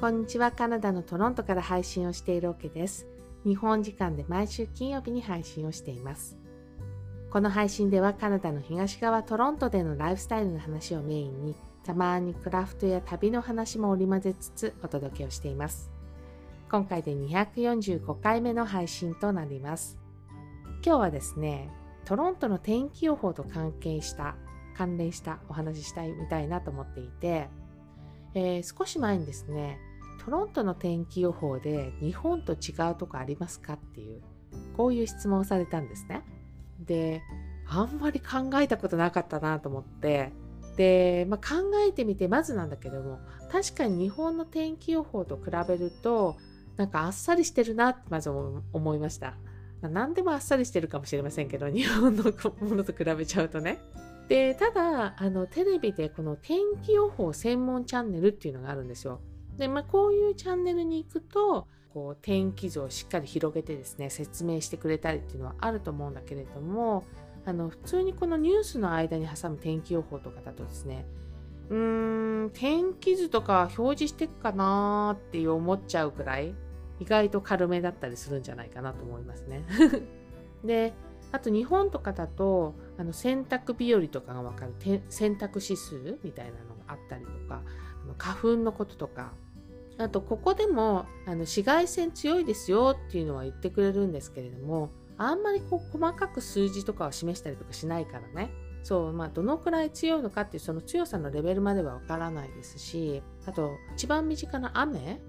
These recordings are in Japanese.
こんにちは。カナダのトロントから配信をしているオケです。日本時間で毎週金曜日に配信をしています。この配信ではカナダの東側トロントでのライフスタイルの話をメインに、たまにクラフトや旅の話も織り交ぜつつお届けをしています。今回で245回目の配信となります。今日はですね、トロントの天気予報と関係した、関連したお話ししたいみたいなと思っていて、えー、少し前にですね、トロントの天気予報で日本と違うとこありますかっていうこういう質問をされたんですね。であんまり考えたことなかったなと思ってで、まあ、考えてみてまずなんだけども確かに日本の天気予報と比べるとなんかあっさりしてるなってまず思いました。何でもあっさりしてるかもしれませんけど 日本のものと比べちゃうとね。でただあのテレビでこの天気予報専門チャンネルっていうのがあるんですよ。で、まあ、こういうチャンネルに行くとこう天気図をしっかり広げてですね説明してくれたりっていうのはあると思うんだけれどもあの普通にこのニュースの間に挟む天気予報とかだとですねうーん天気図とか表示していくかなーって思っちゃうくらい意外と軽めだったりするんじゃないかなと思いますね。であと日本とかだとあの洗濯日和とかが分かる洗濯指数みたいなのがあったりとかあの花粉のこととかあとここでもあの紫外線強いですよっていうのは言ってくれるんですけれどもあんまりこう細かく数字とかを示したりとかしないからね。そうまあどのくらい強いのかっていうその強さのレベルまではわからないですしあと一番身近な雨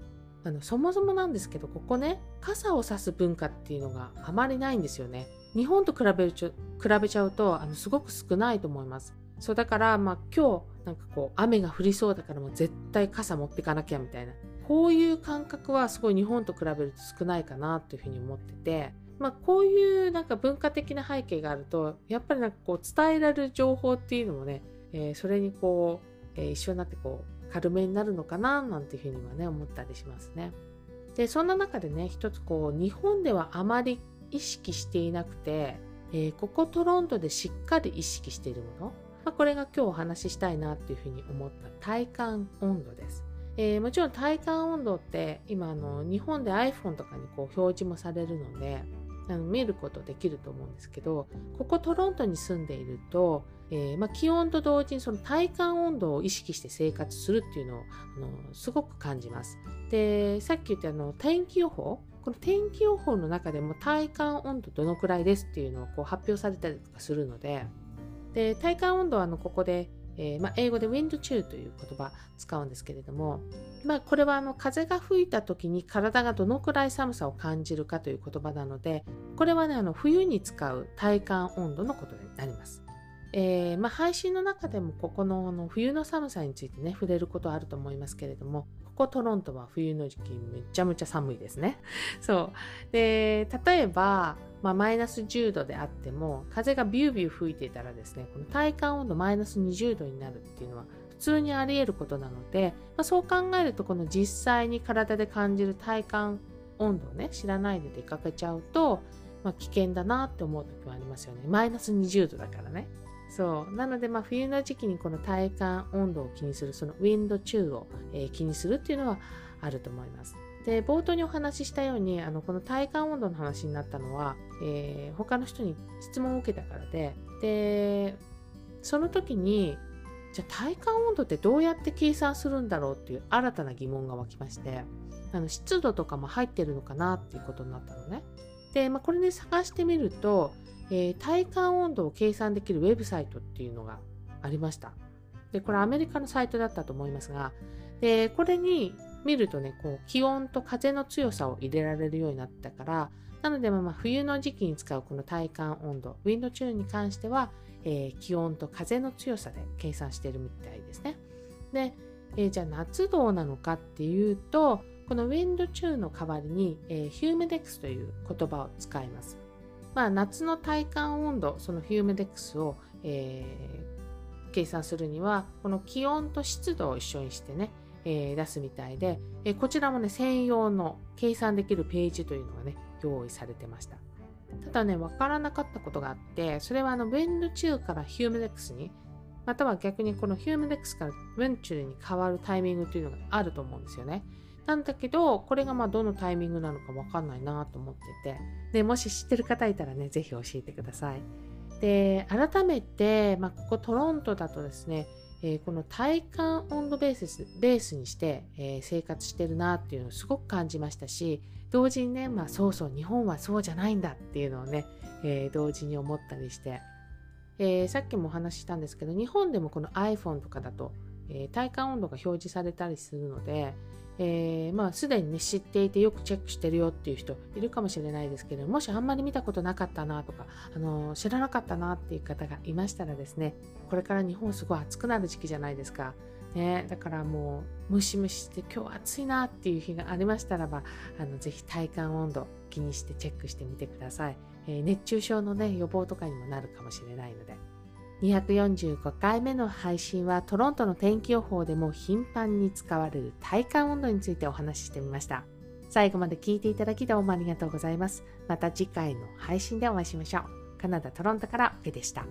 あのそもそもなんですけどここね傘を差す文化っていうのがあまりないんですよね。日本と比べるち比べちゃうとあのすごく少ないと思います。そうだからまあ今日なんかこう雨が降りそうだからもう絶対傘持ってかなきゃみたいな。こういう感覚はすごい日本と比べると少ないかなというふうに思ってて、まあ、こういうなんか文化的な背景があるとやっぱりなんかこう伝えられる情報っていうのもね、えー、それにこう、えー、一緒になってこう軽めになるのかななんていうふうにはね思ったりしますね。でそんな中でね一つこう日本ではあまり意識していなくて、えー、ここトロントでしっかり意識しているもの、まあ、これが今日お話ししたいなっていうふうに思った体感温度です。えー、もちろん体感温度って今あの日本で iPhone とかにこう表示もされるのであの見ることできると思うんですけどここトロントに住んでいると、えー、まあ、気温と同時にその体感温度を意識して生活するっていうのをあのすごく感じます。でさっき言ったあの天気予報この天気予報の中でも体感温度どのくらいですっていうのをこう発表されたりとかするのでで体感温度はあのここでえー、まあ、英語で wind chill という言葉使うんですけれども、まあ、これはあの風が吹いた時に体がどのくらい寒さを感じるかという言葉なのでこれはねあの冬に使う体感温度のことになります。えー、まあ、配信の中でもここのの冬の寒さについてね触れることあると思いますけれどもこトロントは冬の時期めちゃめちゃ寒いですね。そう。で例えばまあ、マイナス10度であっても風がビュービュー吹いていたらですねこの体感温度マイナス20度になるっていうのは普通にあり得ることなので、まあ、そう考えるとこの実際に体で感じる体感温度をね知らないで出かけちゃうと、まあ、危険だなって思う時もありますよね。マイナス20度だからね。そうなのでまあ冬の時期にこの体感温度を気にするそのウィンド中を、えー、気にするっていうのはあると思いますで冒頭にお話ししたようにあのこの体感温度の話になったのは、えー、他の人に質問を受けたからででその時にじゃあ体感温度ってどうやって計算するんだろうっていう新たな疑問が湧きましてあの湿度とかも入ってるのかなっていうことになったのね。で、まあ、これで探してみると、えー、体感温度を計算できるウェブサイトっていうのがありました。で、これアメリカのサイトだったと思いますが、で、これに見るとね、こう気温と風の強さを入れられるようになったから、なのでまあ冬の時期に使うこの体感温度、ウィンドチューンに関しては、えー、気温と風の強さで計算してるみたいですね。で、えー、じゃあ夏どうなのかっていうと、このウィンドチューの代わりに、えー、ヒューメデックスという言葉を使います。まあ、夏の体感温度、そのヒューメデックスを、えー、計算するには、この気温と湿度を一緒にしてね、えー、出すみたいで、え、こちらもね、専用の計算できるページというのがね、用意されてました。ただね、わからなかったことがあって、それはあの、ウェンドチューからヒューメデックスに、または逆にこのヒューメデックスからウェンチューに変わるタイミングというのがあると思うんですよね。なんだけどこれがまあどのタイミングなのかわかんないなと思っててでもし知ってる方いたらね是非教えてください。で改めて、まあ、ここトロントだとですねえー、この体感温度ベースベースにして、えー、生活してるなっていうのをすごく感じましたし同時にね、まあ、そうそう日本はそうじゃないんだっていうのをね、えー、同時に思ったりして、えさっきもお話ししたんですけど日本でもこの iPhone とかだと、え体感温度が表示されたりするので、えー、まあ、すでにね、知っていてよくチェックしてるよっていう人いるかもしれないですけど、もしあんまり見たことなかったなとか、あの知らなかったなっていう方がいましたらですね、これから日本すごい暑くなる時期じゃないですか。ね、だからもうムシムシして今日暑いなっていう日がありましたらばあのぜひ体感温度気にしてチェックしてみてください、えー、熱中症のね予防とかにもなるかもしれないので245回目の配信はトロントの天気予報でも頻繁に使われる体感温度についてお話ししてみました。最後まで聞いていただきどうもありがとうございます。また次回の配信でお会いしましょう。カナダ・トロントからオケでした。